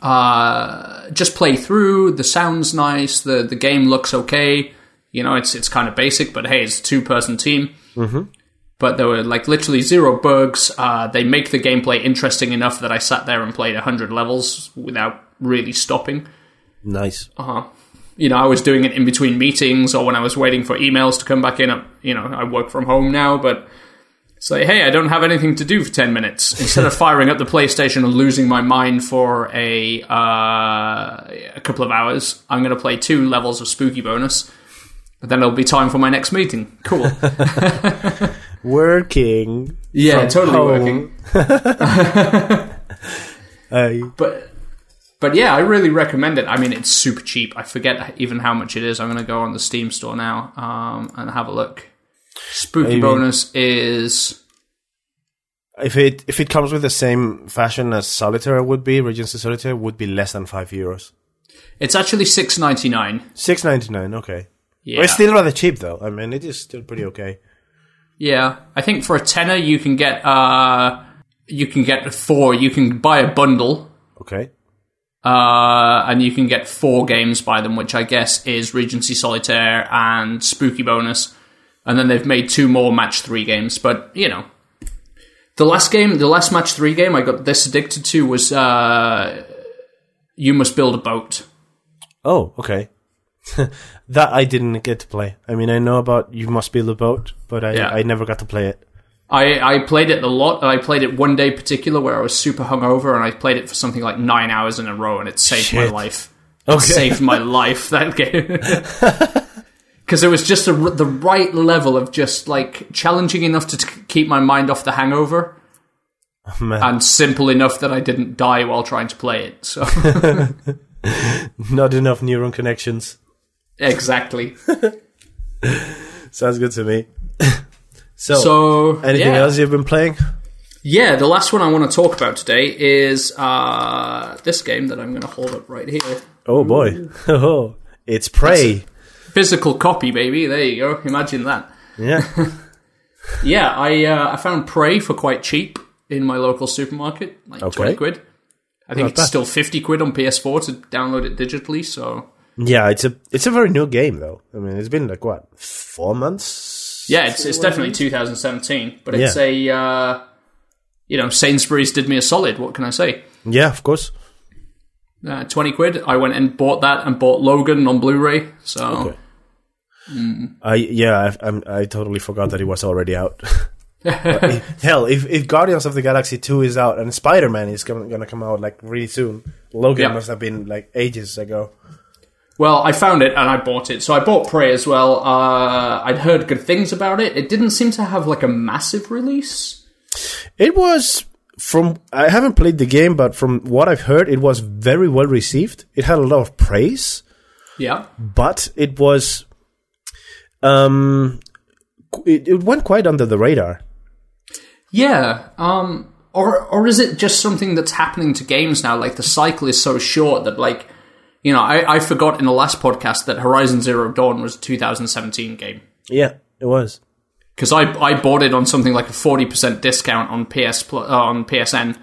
uh, just play through. The sound's nice. the The game looks okay. You know, it's it's kind of basic, but hey, it's a two person team but there were like literally zero bugs. Uh, they make the gameplay interesting enough that I sat there and played 100 levels without really stopping. Nice. Uh-huh. You know, I was doing it in between meetings or when I was waiting for emails to come back in. Uh, You know, I work from home now, but it's like, hey, I don't have anything to do for 10 minutes. Instead of firing up the PlayStation and losing my mind for a, uh, a couple of hours, I'm going to play two levels of Spooky Bonus. But then it'll be time for my next meeting. Cool. Working. Yeah, totally home. working. I but but yeah, I really recommend it. I mean, it's super cheap. I forget even how much it is. I'm going to go on the Steam store now um, and have a look. Spooky Maybe. bonus is if it if it comes with the same fashion as Solitaire would be, Regency Solitaire would be less than five euros. it's actually six ninety nine. Six ninety nine. Okay. Yeah, But it's still rather cheap though. I mean, it is still pretty okay. yeah. I think for a tenner you can get uh you can get four. You can buy a bundle. Okay. Uh, and you can get four games by them, which I guess is Regency Solitaire and Spooky Bonus. And then they've made two more match three games. But, you know, the last game, the last match three game I got this addicted to was uh, You Must Build a Boat. Oh, okay. that I didn't get to play. I mean, I know about You Must Build a Boat, but I Yeah. I never got to play it. I, I played it a lot. I played it one day particular where I was super hungover, and I played it for something like nine hours in a row, and it saved my Shit. life. It Okay. saved my life that game because it was just a, the right level of just like challenging enough to t- keep my mind off the hangover, oh, Man, and simple enough that I didn't die while trying to play it. So not enough neuron connections. exactly. Sounds good to me. So, So anything yeah. else you've been playing? Yeah, the last one I want to talk about today is uh, this game that I'm going to hold up right here. Oh boy, oh, it's Prey. Physical copy, baby. There you go. Imagine that. Yeah. Yeah, I uh, I found Prey for quite cheap in my local supermarket, like Okay. twenty quid. I think Not it's bad. still fifty quid on PS4 to download it digitally. So Yeah, it's a it's a very new game though. I mean, it's been like what four months. Yeah, it's it's definitely 2017, but it's Yeah. a uh, you know Sainsbury's did me a solid. What can I say? Yeah, of course. Uh, twenty quid. I went and bought that and bought Logan on Blu-ray. So Okay. I yeah, I, I'm, I totally forgot that it was already out. Hell, if if Guardians of the Galaxy two is out and Spider Man is gonna, gonna come out like really soon, Logan Yeah. must have been like ages ago. Well, I found it and I bought it. So I bought Prey as well. Uh, I'd heard good things about it. It didn't seem to have like a massive release. It was from I haven't played the game, but from what I've heard, it was very well received. It had a lot of praise, Yeah. but it was um it, it went quite under the radar. Yeah. Um. Or or is it just something that's happening to games now? Like the cycle is so short that like, you know, I, I forgot in the last podcast that Horizon Zero Dawn was a 2017 game Yeah, it was. because I I bought it on something like a 40 percent discount on PS uh, on PSN.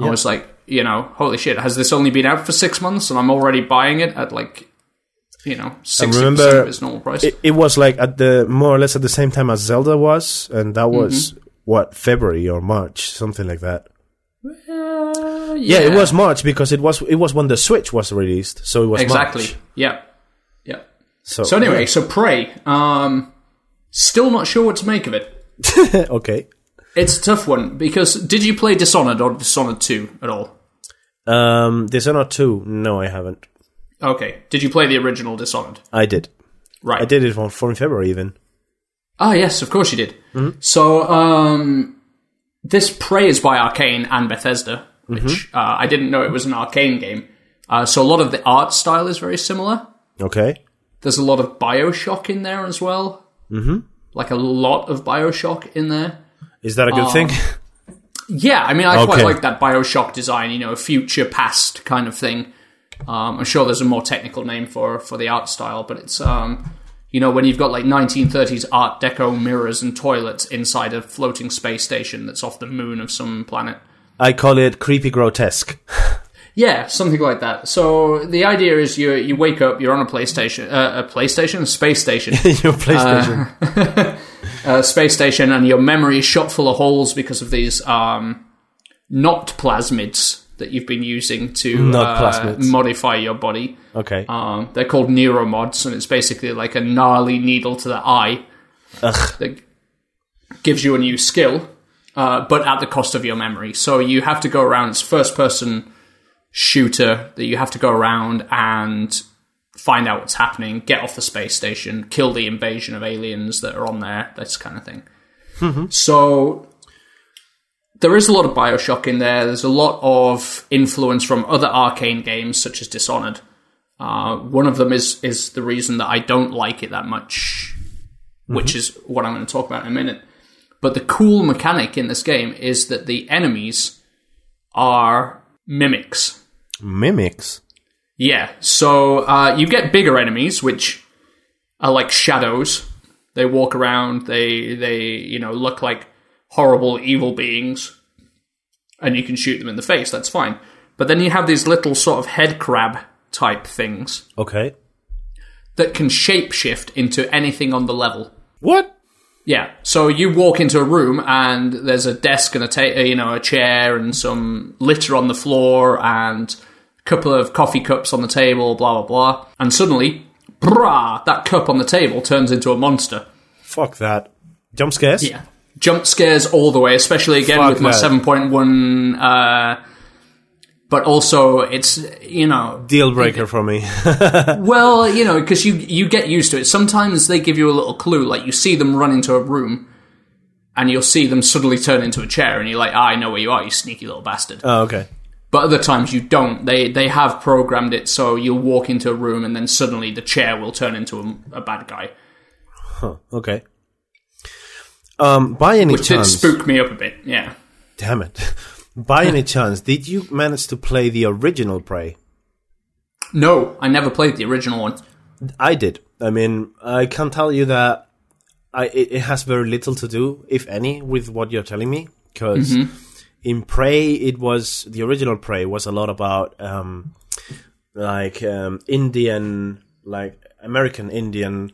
I was like, you know, holy shit, has this only been out for six months and I'm already buying it at like, you know, 60 percent remember of its normal price? It, it was like at the more or less at the same time as Zelda was, and that was what February or March, something like that. Uh, Yeah, it was March because it was it was when the Switch was released, so it was exactly. March. Yeah. Yeah. So, So anyway, so Prey. Um, still not sure what to make of it. okay. It's a tough one because did you play Dishonored or Dishonored Two at all? Um, Dishonored 2, no, I haven't. Okay. Did you play the original Dishonored? I did. Right. I did it for, for in February even. Ah, yes, of course you did. So, um, this Prey is by Arcane and Bethesda, which uh, I didn't know it was an Arcane game. Uh, so a lot of the art style is very similar. Okay. There's a lot of Bioshock in there as well. Mm-hmm. Like a lot of Bioshock in there. Is that a good thing? Yeah, I mean, I quite like that Bioshock design, you know, future past kind of thing. Um, I'm sure there's a more technical name for for the art style, but it's um, you know, when you've got like 1930s Art Deco mirrors and toilets inside a floating space station that's off the moon of some planet. I call it creepy grotesque. Yeah, something like that. So the idea is you you wake up, you're on a PlayStation, uh, a PlayStation, a space station, Your PlayStation. a space station, and your memory is shot full of holes because of these um, not plasmids that you've been using to Not uh, modify your body. okay. Um, they're called neuromods, and it's basically like a gnarly needle to the eye Ugh. that gives you a new skill, uh, but at the cost of your memory. So you have to go around. It's first person shooter that you have to go around and find out what's happening, get off the space station, kill the invasion of aliens that are on there, this kind of thing. So there is a lot of Bioshock in there. There's a lot of influence from other arcane games such as Dishonored. Uh, one of them is is the reason that I don't like it that much, which is what I'm going to talk about in a minute. But the cool mechanic in this game is that the enemies are mimics. Mimics. Yeah, so uh, you get bigger enemies, which are like shadows. They walk around. They they you know look like horrible evil beings, and you can shoot them in the face. That's fine. But then you have these little sort of head crab type things Okay. that can shapeshift into anything on the level. What? Yeah. So you walk into a room and there's a desk and a ta- uh, you know a chair and some litter on the floor and a couple of coffee cups on the table, blah blah blah. And suddenly, brah, that cup on the table turns into a monster. Fuck that. Jump scares? Yeah. Jump scares all the way, especially again Fuck with my seven point one. Uh, but also, it's you know Deal breaker for me. Well, you know, because you you get used to it. Sometimes they give you a little clue, like you see them run into a room, and you'll see them suddenly turn into a chair, and you're like, ah, "I know where you are, you sneaky little bastard." oh, okay. but other times you don't. They they have programmed it so you'll walk into a room, and then suddenly the chair will turn into a, a bad guy, Okay. Um, by any which did chance, spook me up a bit. Yeah. damn it. By any chance, did you manage to play the original Prey? No, I never played the original one. I did. I mean, I can tell you that I, it, it has very little to do, if any, with what you're telling me. Because in Prey, it was the original Prey was a lot about um, like um, Indian, like American Indian,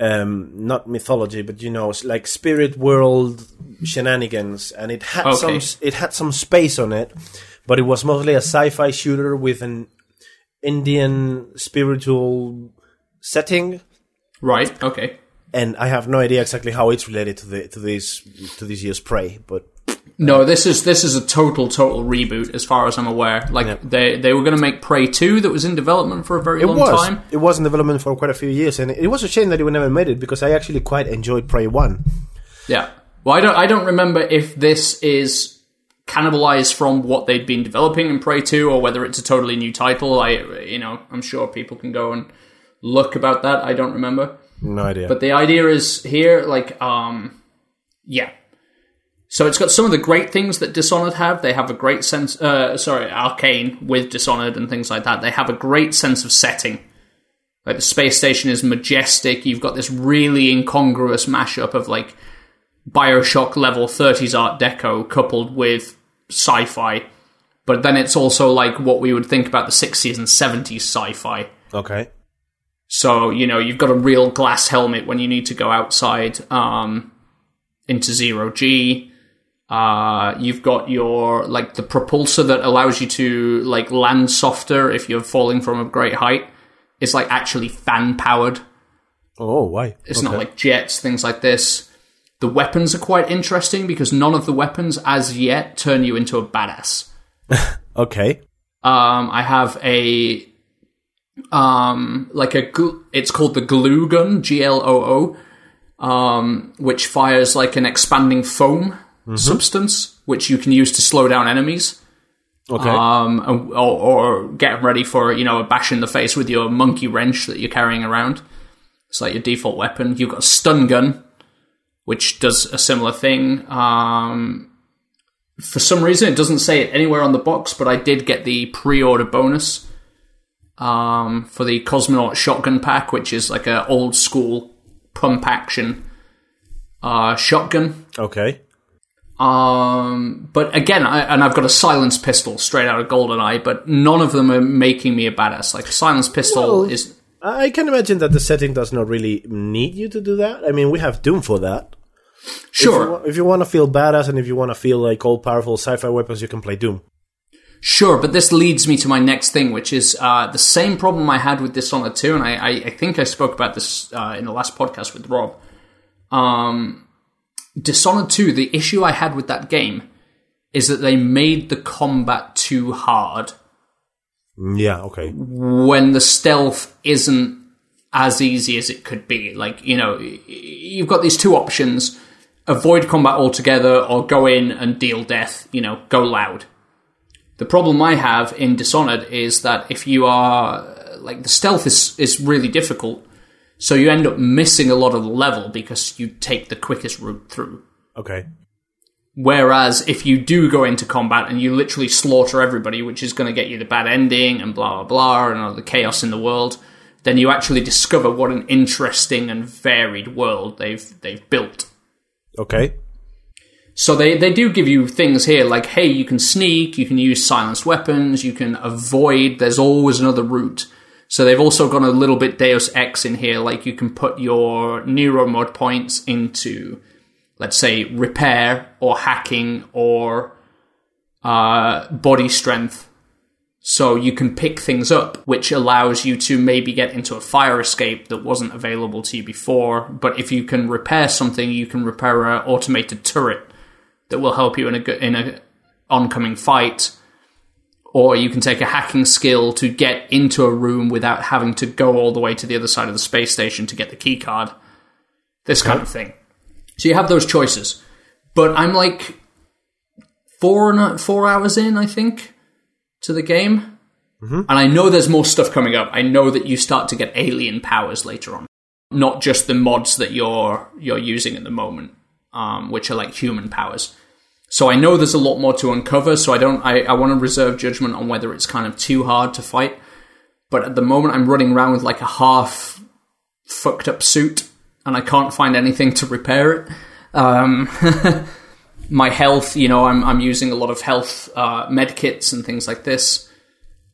um, not mythology, but you know, like spirit world shenanigans, and it had some Okay. s- it had some space on it, but it was mostly a sci-fi shooter with an Indian spiritual setting, Right. Okay. and I have no idea exactly how it's related to the to this to this year's Prey, but No, this is this is a total total reboot as far as I'm aware. Like they they were going to make Prey two that was in development for a very it long was time. it was in development for quite a few years, and it was a shame that it never made it because I actually quite enjoyed Prey one. Yeah. Well, I don't I don't remember if this is cannibalized from what they'd been developing in Prey 2 or whether it's a totally new title. I you know, I'm sure people can go and look about that. I don't remember. No idea. But the idea is here like um yeah. So it's got some of the great things that Dishonored have. They have a great sense uh sorry, Arcane with Dishonored and things like that. They have a great sense of setting. Like the space station is majestic. You've got this really incongruous mashup of like Bioshock level 30s Art Deco coupled with sci fi. But then it's also like what we would think about the 60s and 70s sci fi. okay. So, you know, you've got a real glass helmet when you need to go outside um, into zero G. Uh, you've got your, like, the propulsor that allows you to, like, land softer if you're falling from a great height. It's, like, actually fan powered. Oh, why? It's not like jets, things like this. The weapons are quite interesting because none of the weapons as yet turn you into a badass. Okay. Um, I have a um, like a gl- it's called the glue gun, G L O O, um, which fires like an expanding foam substance, which you can use to slow down enemies. Okay. Um, or, or get ready for you know a bash in the face with your monkey wrench that you're carrying around. It's like your default weapon. You've got a stun gun, which does a similar thing. Um, for some reason, it doesn't say it anywhere on the box, but I did get the pre-order bonus um, for the Cosmonaut shotgun pack, which is like an old school pump action uh, shotgun. okay. Um, but again, I, and I've got a silence pistol straight out of GoldenEye, but none of them are making me a badass. Like silence pistol Well, is I can imagine that the setting does not really need you to do that. I mean, we have Doom for that. sure. If you, if you want to feel badass and if you want to feel like all powerful sci-fi weapons, you can play Doom. Sure, but this leads me to my next thing, which is uh, the same problem I had with Dishonored 2, and I, I, I think I spoke about this uh, in the last podcast with Rob. Um, Dishonored 2, the issue I had with that game is that they made the combat too hard Mm, Yeah, okay. when the stealth isn't as easy as it could be. Like, you know, you've got these two options avoid combat altogether or go in and deal death, you know, go loud. The problem I have in Dishonored is that if you are like the stealth is is really difficult, so you end up missing a lot of the level because you take the quickest route through. Okay. Whereas if you do go into combat and you literally slaughter everybody, which is going to get you the bad ending and blah blah blah and all the chaos in the world, then you actually discover what an interesting and varied world they've they've built. Okay. So they, they do give you things here like, hey, you can sneak, you can use silenced weapons, you can avoid, there's always another route. So they've also got a little bit Deus Ex in here, like you can put your neuromod points into, let's say, repair or hacking or uh, body strength. So you can pick things up, which allows you to maybe get into a fire escape that wasn't available to you before. But if you can repair something, you can repair an automated turret that will help you in a in a oncoming fight. Or you can take a hacking skill to get into a room without having to go all the way to the other side of the space station to get the key card. This kind of thing. So you have those choices. But I'm like four and four hours in, I think, to the game. And I know there's more stuff coming up. I know that you start to get alien powers later on, not just the mods that you're you're using at the moment, um, which are like human powers. So I know there's a lot more to uncover. So I don't. I, I want to reserve judgment on whether it's kind of too hard to fight. But at the moment, I'm running around with like a half fucked up suit, and I can't find anything to repair it. Um, my health, you know, I'm I'm using a lot of health uh, med kits and things like this.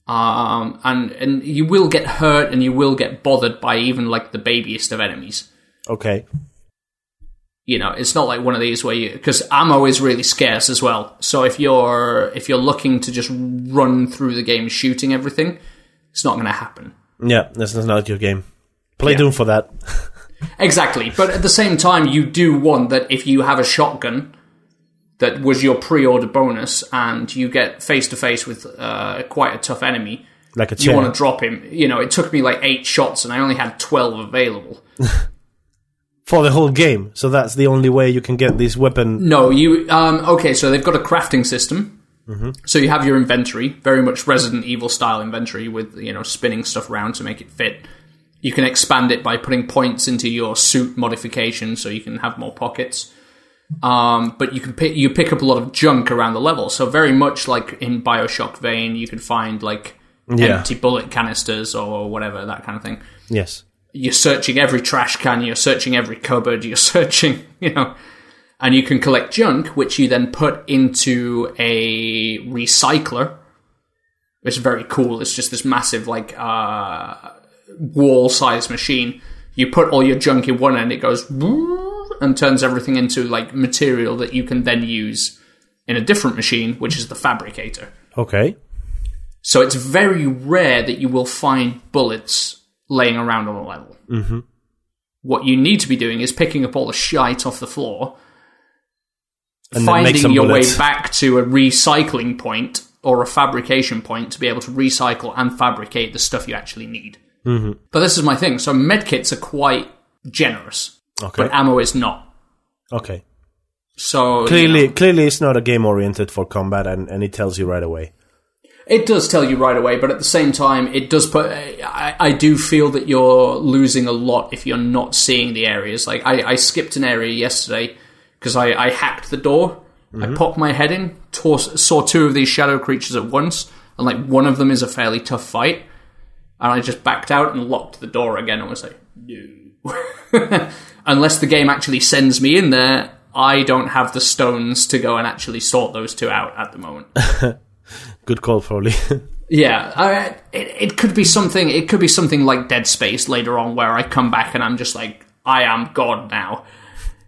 Um, and and you will get hurt and you will get bothered by even like the babiest of enemies. Okay. You know, it's not like one of these where you because ammo is really scarce as well. So if you're if you're looking to just run through the game shooting everything, it's not going to happen. Yeah, that's not your game. Play Doom for that. Exactly. But at the same time, you do want that if you have a shotgun that was your pre order bonus and you get face to face with uh, quite a tough enemy, Like a you want to drop him. You know, it took me like eight shots and I only had 12 available. for the whole game. So that's the only way you can get this weapon. No, you. Um, okay, so they've got a crafting system. So you have your inventory, very much Resident Evil style inventory with you know spinning stuff around to make it fit. You can expand it by putting points into your suit modification, so you can have more pockets. Um, but you can pick you pick up a lot of junk around the level. So very much like in Bioshock vein, you can find like Yeah. empty bullet canisters or whatever that kind of thing. Yes. You're searching every trash can, you're searching every cupboard, you're searching, you know, and you can collect junk, which you then put into a recycler. It's very cool. It's just this massive, like, uh, wall sized machine. You put all your junk in one end, it goes and turns everything into like material that you can then use in a different machine, which is the fabricator. Okay. So it's very rare that you will find bullets laying around on a level. Mm-hmm. What you need to be doing is picking up all the shite off the floor, And finding your bullets. way back to a recycling point, or a fabrication point to be able to recycle and fabricate the stuff you actually need. Mm-hmm. But this is my thing. So medkits are quite generous, Okay. but ammo is not. okay. So you Clearly, know, clearly, it's not a game oriented for combat, and, and it tells you right away. It does tell you right away, but at the same time, it does put. I, I do feel that you're losing a lot if you're not seeing the areas. Like I, I skipped an area yesterday because I, I hacked the door. I mm-hmm. popped my head in, tore, saw two of these shadow creatures at once, and like one of them is a fairly tough fight. And I just backed out and locked the door again and was like, no. Unless the game actually sends me in there, I don't have the stones to go and actually sort those two out at the moment. Good call, probably. Yeah, I, it, it could be something. It could be something like Dead Space later on, where I come back and I'm just like, I am God now.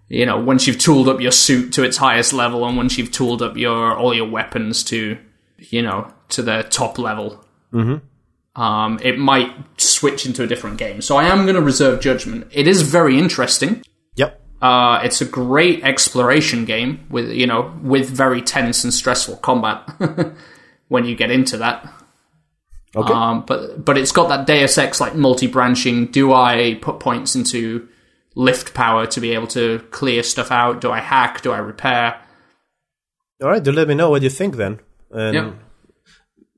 You know, once you've tooled up your suit to its highest level, and once you've tooled up your all your weapons to, you know, to the top level, mm-hmm. um, it might switch into a different game. So I am going to reserve judgment. It is very interesting. yep. Uh, it's a great exploration game with you know with very tense and stressful combat when you get into that. Okay. Um, but but it's got that Deus Ex like multi-branching. Do I put points into lift power to be able to clear stuff out? Do I hack? Do I repair? All right. Do let me know what you think then. And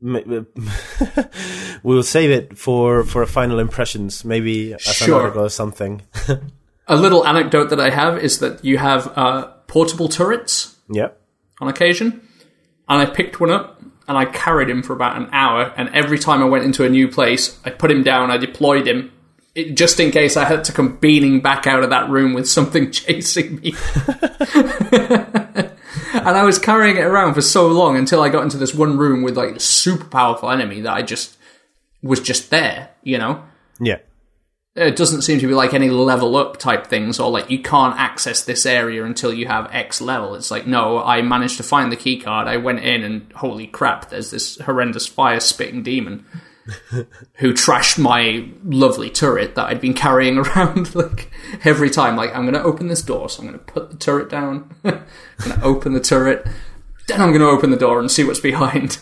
Yep. m- we'll save it for for a final impressions, maybe as an Sure. article or something. A little anecdote that I have is that you have uh, portable turrets yep. on occasion, and I picked one up and I carried him for about an hour. And every time I went into a new place, I put him down, I deployed him. It, just in case I had to come beating back out of that room with something chasing me. and I was carrying it around for so long until I got into this one room with like a super powerful enemy that I just was just there, you know? Yeah. It doesn't seem to be like any level up type things or like you can't access this area until you have X level. It's like, no, I managed to find the key card. I went in and holy crap, there's this horrendous fire spitting demon who trashed my lovely turret that I'd been carrying around like every time. Like, I'm going to open this door, so I'm going to put the turret down. I'm going to open the turret. Then I'm going to open the door and see what's behind.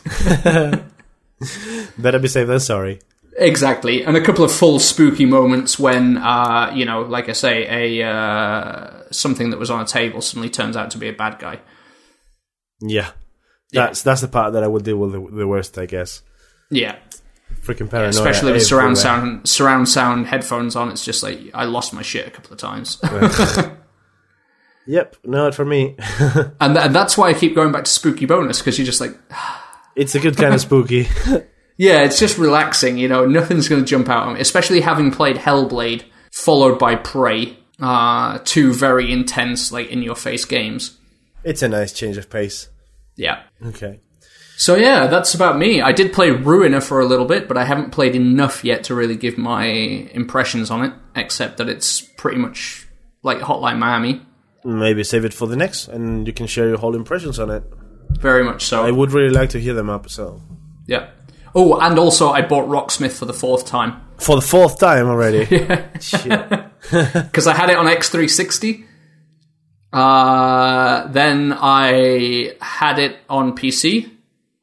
Better be safe than sorry. Exactly, and a couple of full spooky moments when, uh, you know, like I say, a uh, something that was on a table suddenly turns out to be a bad guy. Yeah. That's that's the part that I would deal with the, the worst, I guess. Yeah, Freaking paranoia. especially with surround everywhere. sound, surround sound headphones on. It's just like I lost my shit a couple of times, Yep, not for me. and, th- and that's why I keep going back to spooky bonus because you're just like, it's a good kind of spooky. yeah, it's just relaxing. You know, nothing's going to jump out at me. Especially having played Hellblade followed by Prey, uh, two very intense, like in your face games. it's a nice change of pace. Yeah. Okay. So yeah, that's about me. I did play Ruiner for a little bit, but I haven't played enough yet to really give my impressions on it, except that it's pretty much like Hotline Miami. Maybe save it for the next, and you can share your whole impressions on it. Very much so. I would really like to hear them up. So yeah. Oh, and also I bought Rocksmith for the fourth time for the fourth time already. Shit. because I had it on X360. Uh, then I had it on PC,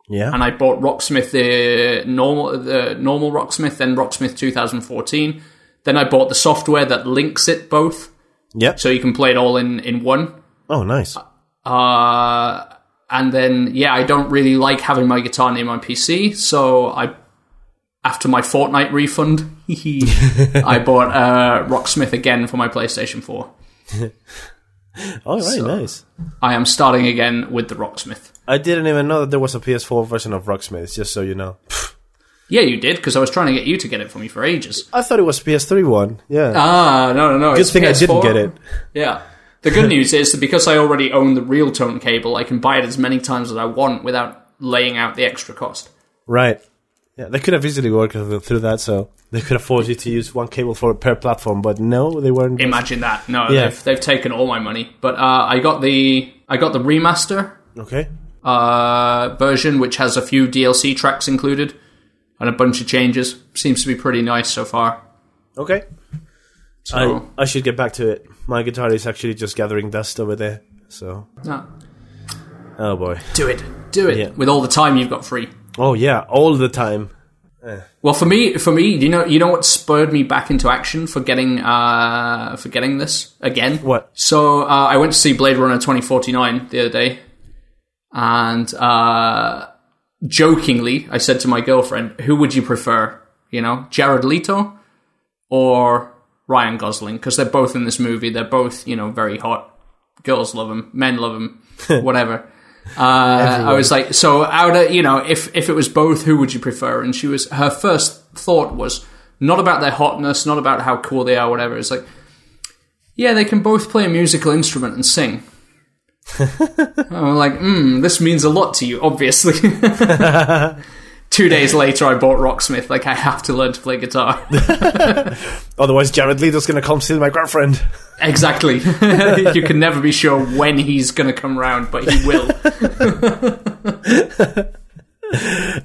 Yeah. and I bought Rocksmith the normal the normal Rocksmith, then Rocksmith 2014. Then I bought the software that links it both, yep. so you can play it all in in one. Oh, nice. Uh, and then yeah, I don't really like having my guitar near my PC, so I after my Fortnite refund, I bought uh, Rocksmith again for my PlayStation 4. All right, So- nice. I am starting again with the Rocksmith. I didn't even know that there was a PS4 version of Rocksmith. Just so you know, Yeah, you did because I was trying to get you to get it for me for ages. I thought it was PS3 one. Yeah. Ah, no, no, no. Good it's thing I didn't get it. Yeah. The good news is that because I already own the real tone cable, I can buy it as many times as I want without laying out the extra cost. Right. Yeah, they could have easily worked through that, so they could afford you to use one cable for per platform. But no, they weren't. Imagine that. No, Yeah. they've, they've taken all my money. But uh, I got the I got the remaster Okay. uh, version, which has a few DLC tracks included and a bunch of changes. Seems to be pretty nice so far. Okay. So I I should get back to it. My guitar is actually just gathering dust over there. So. no. Oh boy. do it, do it Yeah. with all the time you've got free. Oh yeah, all the time. Well, for me, for me, you know, you know what spurred me back into action for getting, uh, for getting this again. What? So uh, I went to see Blade Runner twenty forty nine the other day, and uh, jokingly, I said to my girlfriend, "Who would you prefer? You know, Jared Leto or Ryan Gosling? Because they're both in this movie. They're both, you know, very hot. Girls love them, men love them, whatever." Uh, I was like, so out of you know, if if it was both, who would you prefer? And she was her first thought was not about their hotness, not about how cool they are, whatever. It's like, yeah, they can both play a musical instrument and sing. I'm like, hmm, this means a lot to you, obviously. Two days later, I bought Rocksmith. Like, I have to learn to play guitar. Otherwise, Jared Leto's gonna come see my girlfriend. exactly. you can never be sure when he's going to come round, but he will.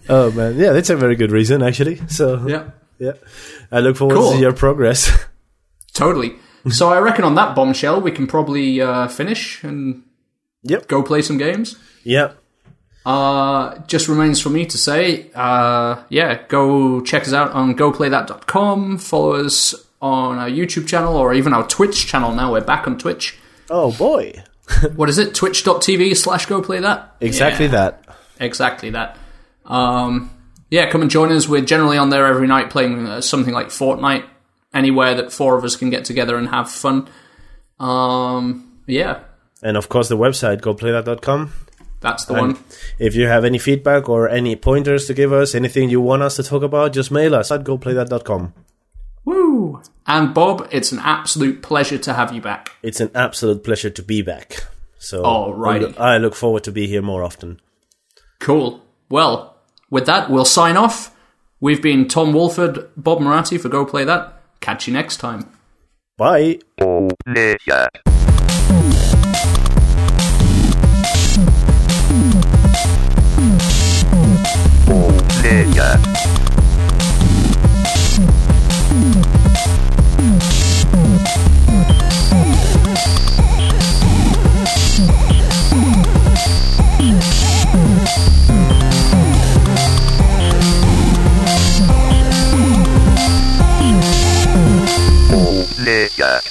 Oh man, yeah, that's a very good reason actually. So yeah. yeah, I look forward Cool. to your progress. Totally. So I reckon on that bombshell, we can probably uh, finish and Yep. go play some games. yeah, Uh, just remains for me to say, uh, yeah, go check us out on goplaythat.com. Follow us on our YouTube channel or even our Twitch channel now. We're back on Twitch. Oh boy, What is it? Twitch.tv slash goplaythat? exactly Yeah, that. Exactly that. Um, yeah, come and join us. We're generally on there every night playing uh, something like Fortnite, anywhere that four of us can get together and have fun. Um, yeah, And of course, the website goplaythat.com. that's the And one. if you have any feedback or any pointers to give us, anything you want us to talk about, just mail us at goplaythat.com. Woo! And Bob, it's an absolute pleasure to have you back. It's an absolute pleasure to be back. So Alrighty. I look forward to be here more often. Cool. Well, with that, we'll sign off. We've been Tom Wolford, Bob Moratti for Go Play That. Catch you next time. Bye. Player. Player. Player.